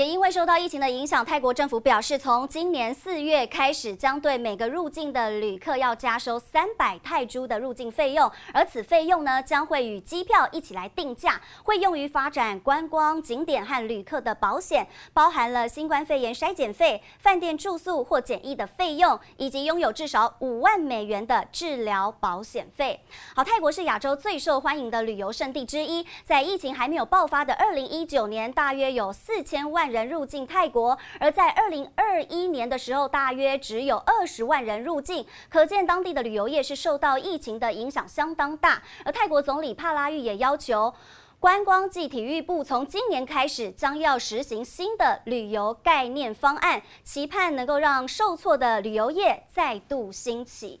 也因为受到疫情的影响，泰国政府表示，从今年四月开始，将对每个入境的旅客要加收三百泰铢的入境费用，而此费用呢，将会与机票一起来定价，会用于发展观光景点和旅客的保险，包含了新冠肺炎筛检费、饭店住宿或检疫的费用，以及拥有至少五万美元的治疗保险费。好，泰国是亚洲最受欢迎的旅游胜地之一，在疫情还没有爆发的二零一九年，大约有四千万。人入境泰国，而在二零二一年的时候，大约只有二十万人入境，可见当地的旅游业是受到疫情的影响相当大。而泰国总理帕拉育也要求观光暨体育部从今年开始将要实行新的旅游概念方案，期盼能够让受挫的旅游业再度兴起。